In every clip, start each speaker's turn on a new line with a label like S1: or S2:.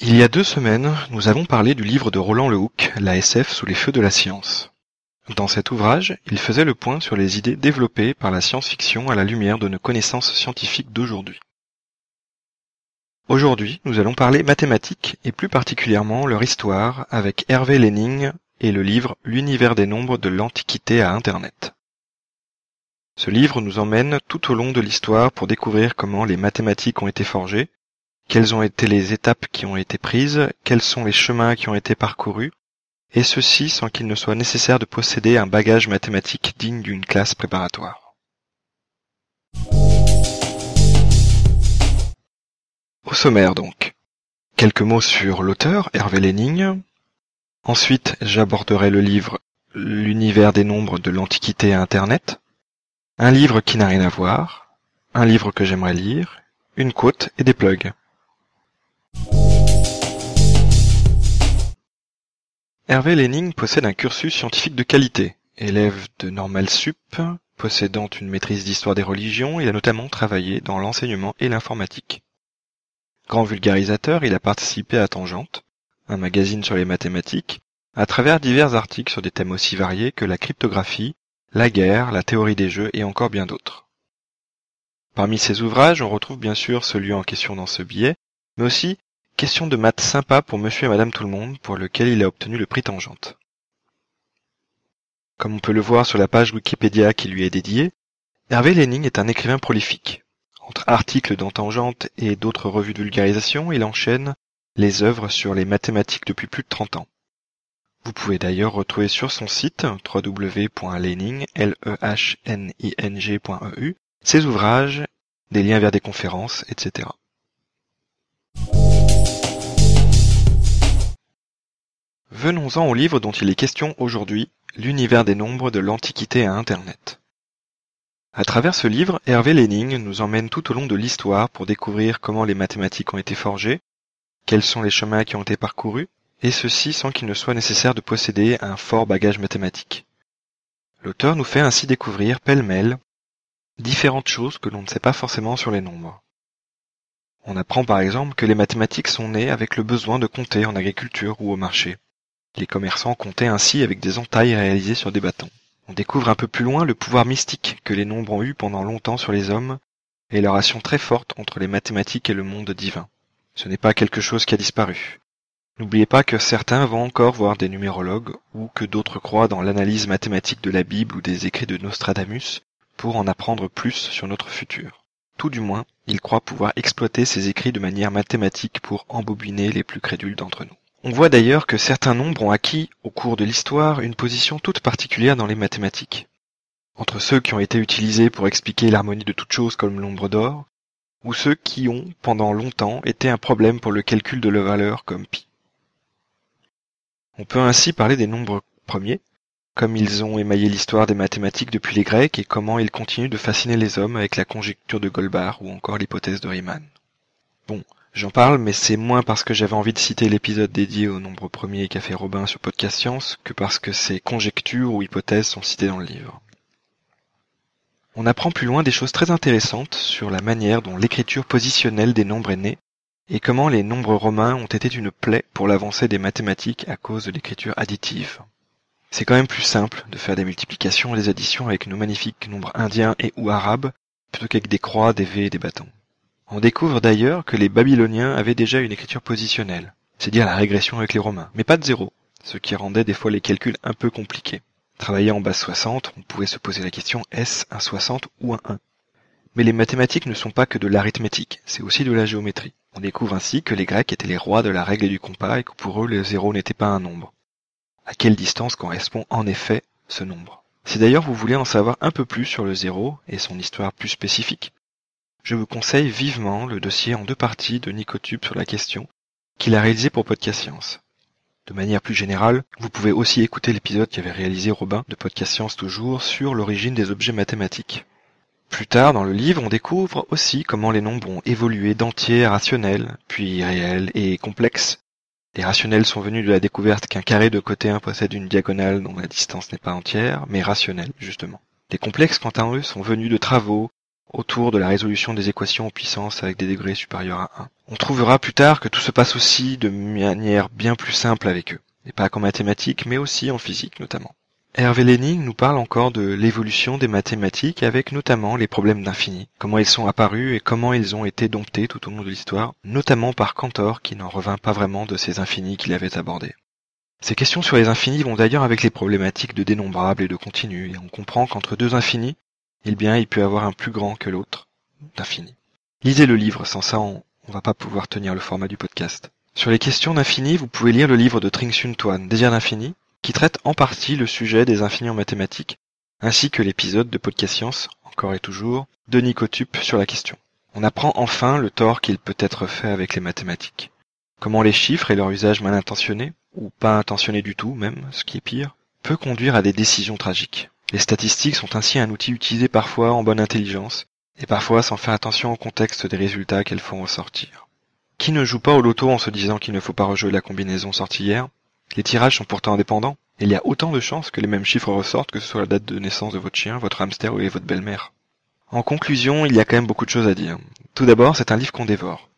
S1: Il y a deux semaines, nous avons parlé du livre de Roland Lehoucq, La SF sous les feux de la science. Dans cet ouvrage, il faisait le point sur les idées développées par la science-fiction à la lumière de nos connaissances scientifiques d'aujourd'hui. Aujourd'hui, nous allons parler mathématiques et plus particulièrement leur histoire avec Hervé Lenning et le livre L'univers des nombres de l'Antiquité à Internet. Ce livre nous emmène tout au long de l'histoire pour découvrir comment les mathématiques ont été forgées, quelles ont été les étapes qui ont été prises, quels sont les chemins qui ont été parcourus, et ceci sans qu'il ne soit nécessaire de posséder un bagage mathématique digne d'une classe préparatoire. Au sommaire donc. Quelques mots sur l'auteur, Hervé Lenning. Ensuite, j'aborderai le livre L'univers des nombres de l'Antiquité à Internet. Un livre qui n'a rien à voir. Un livre que j'aimerais lire. Une côte et des plugs. Hervé Lenning possède un cursus scientifique de qualité. Élève de Normal Sup, possédant une maîtrise d'histoire des religions, il a notamment travaillé dans l'enseignement et l'informatique. Grand vulgarisateur, il a participé à Tangente, un magazine sur les mathématiques, à travers divers articles sur des thèmes aussi variés que la cryptographie, la guerre, la théorie des jeux et encore bien d'autres. Parmi ses ouvrages, on retrouve bien sûr celui en question dans ce billet, mais aussi Question de maths sympa pour monsieur et madame tout le monde, pour lequel il a obtenu le prix Tangente. Comme on peut le voir sur la page Wikipédia qui lui est dédiée, Hervé Lenning est un écrivain prolifique. Entre articles dans Tangente et d'autres revues de vulgarisation, il enchaîne les œuvres sur les mathématiques depuis plus de 30 ans. Vous pouvez d'ailleurs retrouver sur son site www.lening, e ses ouvrages, des liens vers des conférences, etc. Venons-en au livre dont il est question aujourd'hui, L'univers des nombres de l'Antiquité à Internet. À travers ce livre, Hervé Lenning nous emmène tout au long de l'histoire pour découvrir comment les mathématiques ont été forgées, quels sont les chemins qui ont été parcourus, et ceci sans qu'il ne soit nécessaire de posséder un fort bagage mathématique. L'auteur nous fait ainsi découvrir pêle-mêle différentes choses que l'on ne sait pas forcément sur les nombres. On apprend par exemple que les mathématiques sont nées avec le besoin de compter en agriculture ou au marché. Les commerçants comptaient ainsi avec des entailles réalisées sur des bâtons. On découvre un peu plus loin le pouvoir mystique que les nombres ont eu pendant longtemps sur les hommes, et leur action très forte entre les mathématiques et le monde divin. Ce n'est pas quelque chose qui a disparu. N'oubliez pas que certains vont encore voir des numérologues, ou que d'autres croient dans l'analyse mathématique de la Bible ou des écrits de Nostradamus, pour en apprendre plus sur notre futur. Tout du moins, ils croient pouvoir exploiter ces écrits de manière mathématique pour embobiner les plus crédules d'entre nous. On voit d'ailleurs que certains nombres ont acquis, au cours de l'histoire, une position toute particulière dans les mathématiques. Entre ceux qui ont été utilisés pour expliquer l'harmonie de toutes choses comme l'ombre d'or, ou ceux qui ont, pendant longtemps, été un problème pour le calcul de leur valeur comme pi. On peut ainsi parler des nombres premiers, comme ils ont émaillé l'histoire des mathématiques depuis les Grecs et comment ils continuent de fasciner les hommes avec la conjecture de Goldbach ou encore l'hypothèse de Riemann. Bon, J'en parle, mais c'est moins parce que j'avais envie de citer l'épisode dédié au nombre premier fait Robin sur Podcast Science que parce que ces conjectures ou hypothèses sont citées dans le livre. On apprend plus loin des choses très intéressantes sur la manière dont l'écriture positionnelle des nombres est née et comment les nombres romains ont été une plaie pour l'avancée des mathématiques à cause de l'écriture additive. C'est quand même plus simple de faire des multiplications et des additions avec nos magnifiques nombres indiens et ou arabes plutôt qu'avec des croix, des V et des bâtons. On découvre d'ailleurs que les Babyloniens avaient déjà une écriture positionnelle, c'est-à-dire la régression avec les Romains, mais pas de zéro, ce qui rendait des fois les calculs un peu compliqués. Travailler en base 60, on pouvait se poser la question est-ce un 60 ou un 1 Mais les mathématiques ne sont pas que de l'arithmétique, c'est aussi de la géométrie. On découvre ainsi que les Grecs étaient les rois de la règle et du compas et que pour eux le zéro n'était pas un nombre. À quelle distance correspond en effet ce nombre? Si d'ailleurs vous voulez en savoir un peu plus sur le zéro et son histoire plus spécifique, je vous conseille vivement le dossier en deux parties de Nicotube sur la question, qu'il a réalisé pour Podcast Science. De manière plus générale, vous pouvez aussi écouter l'épisode qu'avait réalisé Robin de Podcast Science toujours sur l'origine des objets mathématiques. Plus tard dans le livre, on découvre aussi comment les nombres ont évolué d'entiers à rationnels, puis réels et complexes. Les rationnels sont venus de la découverte qu'un carré de côté 1 possède une diagonale dont la distance n'est pas entière, mais rationnelle, justement. Les complexes, quant à eux, sont venus de travaux autour de la résolution des équations en puissance avec des degrés supérieurs à 1. On trouvera plus tard que tout se passe aussi de manière bien plus simple avec eux, et pas qu'en mathématiques, mais aussi en physique notamment. Hervé Lening nous parle encore de l'évolution des mathématiques avec notamment les problèmes d'infini, comment ils sont apparus et comment ils ont été domptés tout au long de l'histoire, notamment par Cantor qui n'en revint pas vraiment de ces infinis qu'il avait abordés. Ces questions sur les infinis vont d'ailleurs avec les problématiques de dénombrables et de continu, et on comprend qu'entre deux infinis, eh bien, il peut avoir un plus grand que l'autre d'infini. Lisez le livre, sans ça on, on va pas pouvoir tenir le format du podcast. Sur les questions d'infini, vous pouvez lire le livre de Tring Sun Tuan, Désir d'infini, qui traite en partie le sujet des infinis en mathématiques, ainsi que l'épisode de Podcast Science, encore et toujours, de Nicotup sur la question. On apprend enfin le tort qu'il peut être fait avec les mathématiques. Comment les chiffres et leur usage mal intentionné, ou pas intentionné du tout même, ce qui est pire, peut conduire à des décisions tragiques. Les statistiques sont ainsi un outil utilisé parfois en bonne intelligence, et parfois sans faire attention au contexte des résultats qu'elles font ressortir. Qui ne joue pas au loto en se disant qu'il ne faut pas rejouer la combinaison sortie hier? Les tirages sont pourtant indépendants. Il y a autant de chances que les mêmes chiffres ressortent que ce soit la date de naissance de votre chien, votre hamster ou votre belle-mère. En conclusion, il y a quand même beaucoup de choses à dire. Tout d'abord, c'est un livre qu'on dévore.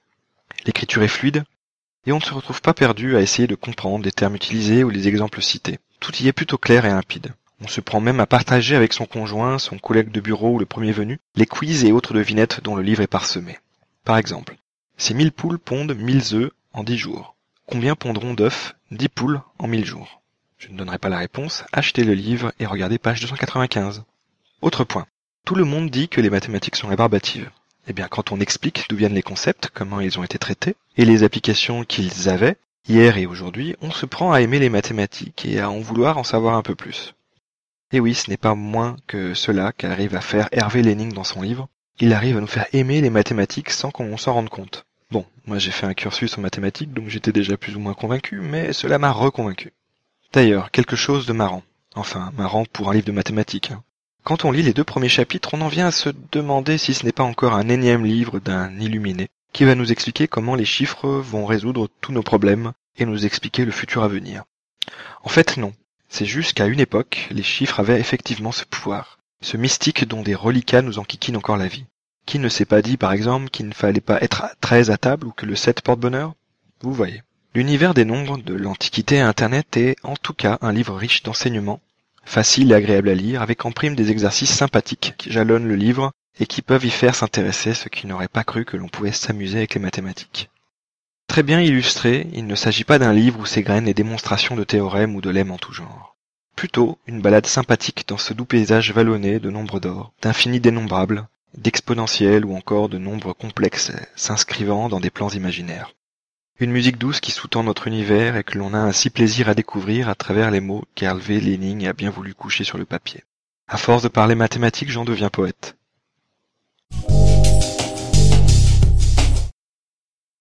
S1: L'écriture est fluide, et on ne se retrouve pas perdu à essayer de comprendre les termes utilisés ou les exemples cités. Tout y est plutôt clair et limpide. On se prend même à partager avec son conjoint, son collègue de bureau ou le premier venu, les quiz et autres devinettes dont le livre est parsemé. Par exemple, ces mille poules pondent mille œufs en dix jours. Combien pondront d'œufs dix poules en mille jours? Je ne donnerai pas la réponse, achetez le livre et regardez page 295. Autre point. Tout le monde dit que les mathématiques sont rébarbatives. Eh bien, quand on explique d'où viennent les concepts, comment ils ont été traités, et les applications qu'ils avaient, hier et aujourd'hui, on se prend à aimer les mathématiques et à en vouloir en savoir un peu plus. Et oui, ce n'est pas moins que cela qu'arrive à faire Hervé Lening dans son livre. Il arrive à nous faire aimer les mathématiques sans qu'on s'en rende compte. Bon, moi j'ai fait un cursus en mathématiques, donc j'étais déjà plus ou moins convaincu, mais cela m'a reconvaincu. D'ailleurs, quelque chose de marrant. Enfin, marrant pour un livre de mathématiques. Hein. Quand on lit les deux premiers chapitres, on en vient à se demander si ce n'est pas encore un énième livre d'un illuminé, qui va nous expliquer comment les chiffres vont résoudre tous nos problèmes et nous expliquer le futur à venir. En fait, non. C'est juste qu'à une époque, les chiffres avaient effectivement ce pouvoir, ce mystique dont des reliquats nous enquiquinent encore la vie. Qui ne s'est pas dit, par exemple, qu'il ne fallait pas être à 13 à table ou que le 7 porte bonheur Vous voyez. L'univers des nombres de l'Antiquité à Internet est, en tout cas, un livre riche d'enseignements, facile et agréable à lire, avec en prime des exercices sympathiques qui jalonnent le livre et qui peuvent y faire s'intéresser ceux qui n'auraient pas cru que l'on pouvait s'amuser avec les mathématiques. Très bien illustré, il ne s'agit pas d'un livre où s'égrènent les démonstrations de théorèmes ou de lemmes en tout genre. Plutôt, une balade sympathique dans ce doux paysage vallonné de nombres d'or, d'infinis dénombrables, d'exponentiels ou encore de nombres complexes s'inscrivant dans des plans imaginaires. Une musique douce qui sous-tend notre univers et que l'on a ainsi plaisir à découvrir à travers les mots qu'Hervé Lening a bien voulu coucher sur le papier. À force de parler mathématiques, j'en deviens poète.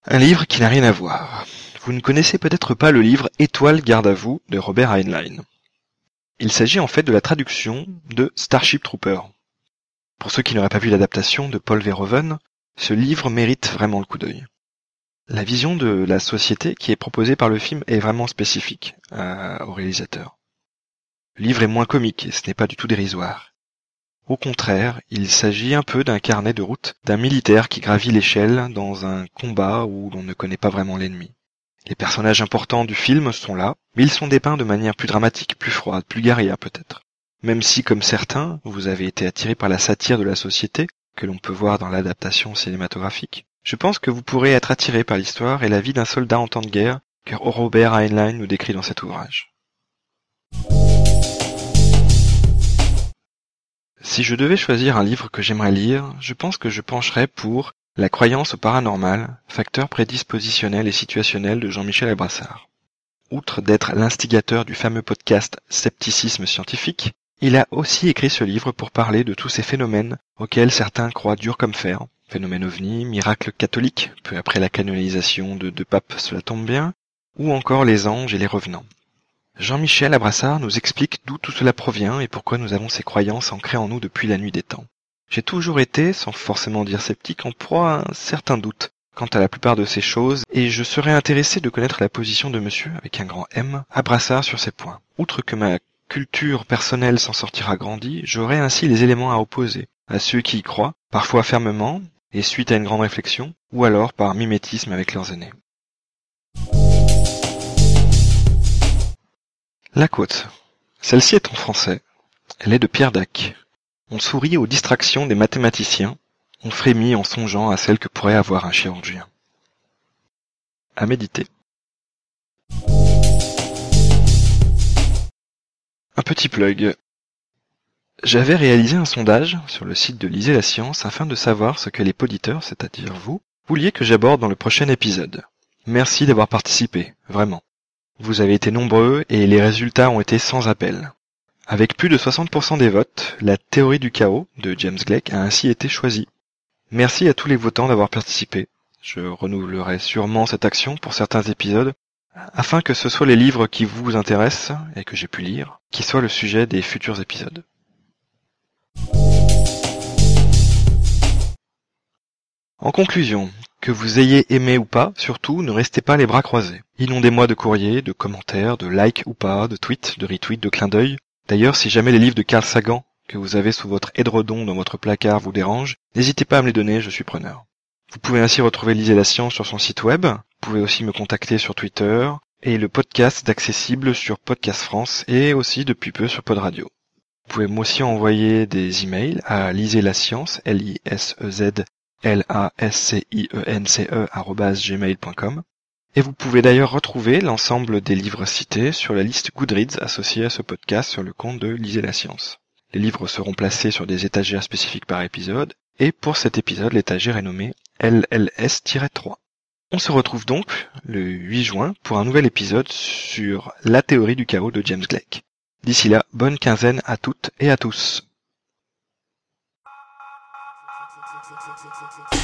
S1: Un livre qui n'a rien à voir. Vous ne connaissez peut-être pas le livre Étoile garde à vous de Robert Heinlein. Il s'agit en fait de la traduction de Starship Trooper, pour ceux qui n'auraient pas vu l'adaptation de Paul Verhoeven, ce livre mérite vraiment le coup d'œil. La vision de la société qui est proposée par le film est vraiment spécifique euh, au réalisateur. Le livre est moins comique et ce n'est pas du tout dérisoire. Au contraire, il s'agit un peu d'un carnet de route d'un militaire qui gravit l'échelle dans un combat où l'on ne connaît pas vraiment l'ennemi. Les personnages importants du film sont là, mais ils sont dépeints de manière plus dramatique, plus froide, plus guerrière peut-être. Même si, comme certains, vous avez été attiré par la satire de la société, que l'on peut voir dans l'adaptation cinématographique, je pense que vous pourrez être attiré par l'histoire et la vie d'un soldat en temps de guerre que Robert Heinlein nous décrit dans cet ouvrage. Si je devais choisir un livre que j'aimerais lire, je pense que je pencherais pour La croyance au paranormal, facteur prédispositionnel et situationnel de Jean-Michel Abrassard. Outre d'être l'instigateur du fameux podcast Scepticisme scientifique, il a aussi écrit ce livre pour parler de tous ces phénomènes auxquels certains croient dur comme fer. Phénomène ovni, miracle catholique, peu après la canonisation de deux papes, cela tombe bien, ou encore les anges et les revenants. Jean-Michel Abrassard nous explique d'où tout cela provient et pourquoi nous avons ces croyances ancrées en nous depuis la nuit des temps. J'ai toujours été, sans forcément dire sceptique, en proie à un certain doute quant à la plupart de ces choses, et je serais intéressé de connaître la position de monsieur, avec un grand M, à Brassard sur ces points. Outre que ma culture personnelle s'en sortira grandie, j'aurai ainsi les éléments à opposer à ceux qui y croient, parfois fermement, et suite à une grande réflexion, ou alors par mimétisme avec leurs aînés. La côte. Celle-ci est en français. Elle est de Pierre Dac. On sourit aux distractions des mathématiciens, on frémit en songeant à celle que pourrait avoir un chirurgien. À méditer. Un petit plug. J'avais réalisé un sondage sur le site de Lisez la Science afin de savoir ce que les poditeurs, c'est-à-dire vous, vouliez que j'aborde dans le prochain épisode. Merci d'avoir participé, vraiment. Vous avez été nombreux et les résultats ont été sans appel. Avec plus de 60% des votes, la théorie du chaos de James Gleick a ainsi été choisie. Merci à tous les votants d'avoir participé. Je renouvellerai sûrement cette action pour certains épisodes afin que ce soit les livres qui vous intéressent et que j'ai pu lire qui soient le sujet des futurs épisodes. En conclusion, que vous ayez aimé ou pas, surtout, ne restez pas les bras croisés. Inondez-moi de courriers, de commentaires, de likes ou pas, de tweets, de retweets, de clins d'œil. D'ailleurs, si jamais les livres de Carl Sagan que vous avez sous votre édredon dans votre placard vous dérangent, n'hésitez pas à me les donner, je suis preneur. Vous pouvez ainsi retrouver Lisez la Science sur son site web, vous pouvez aussi me contacter sur Twitter, et le podcast est accessible sur Podcast France et aussi depuis peu sur Pod Radio. Vous pouvez aussi envoyer des emails à lisez la science, l s e e. Et vous pouvez d'ailleurs retrouver l'ensemble des livres cités sur la liste Goodreads associée à ce podcast sur le compte de Lisez la science. Les livres seront placés sur des étagères spécifiques par épisode, et pour cet épisode, l'étagère est nommée LLS-3. On se retrouve donc le 8 juin pour un nouvel épisode sur la théorie du chaos de James Gleick. D'ici là, bonne quinzaine à toutes et à tous. six, six, six.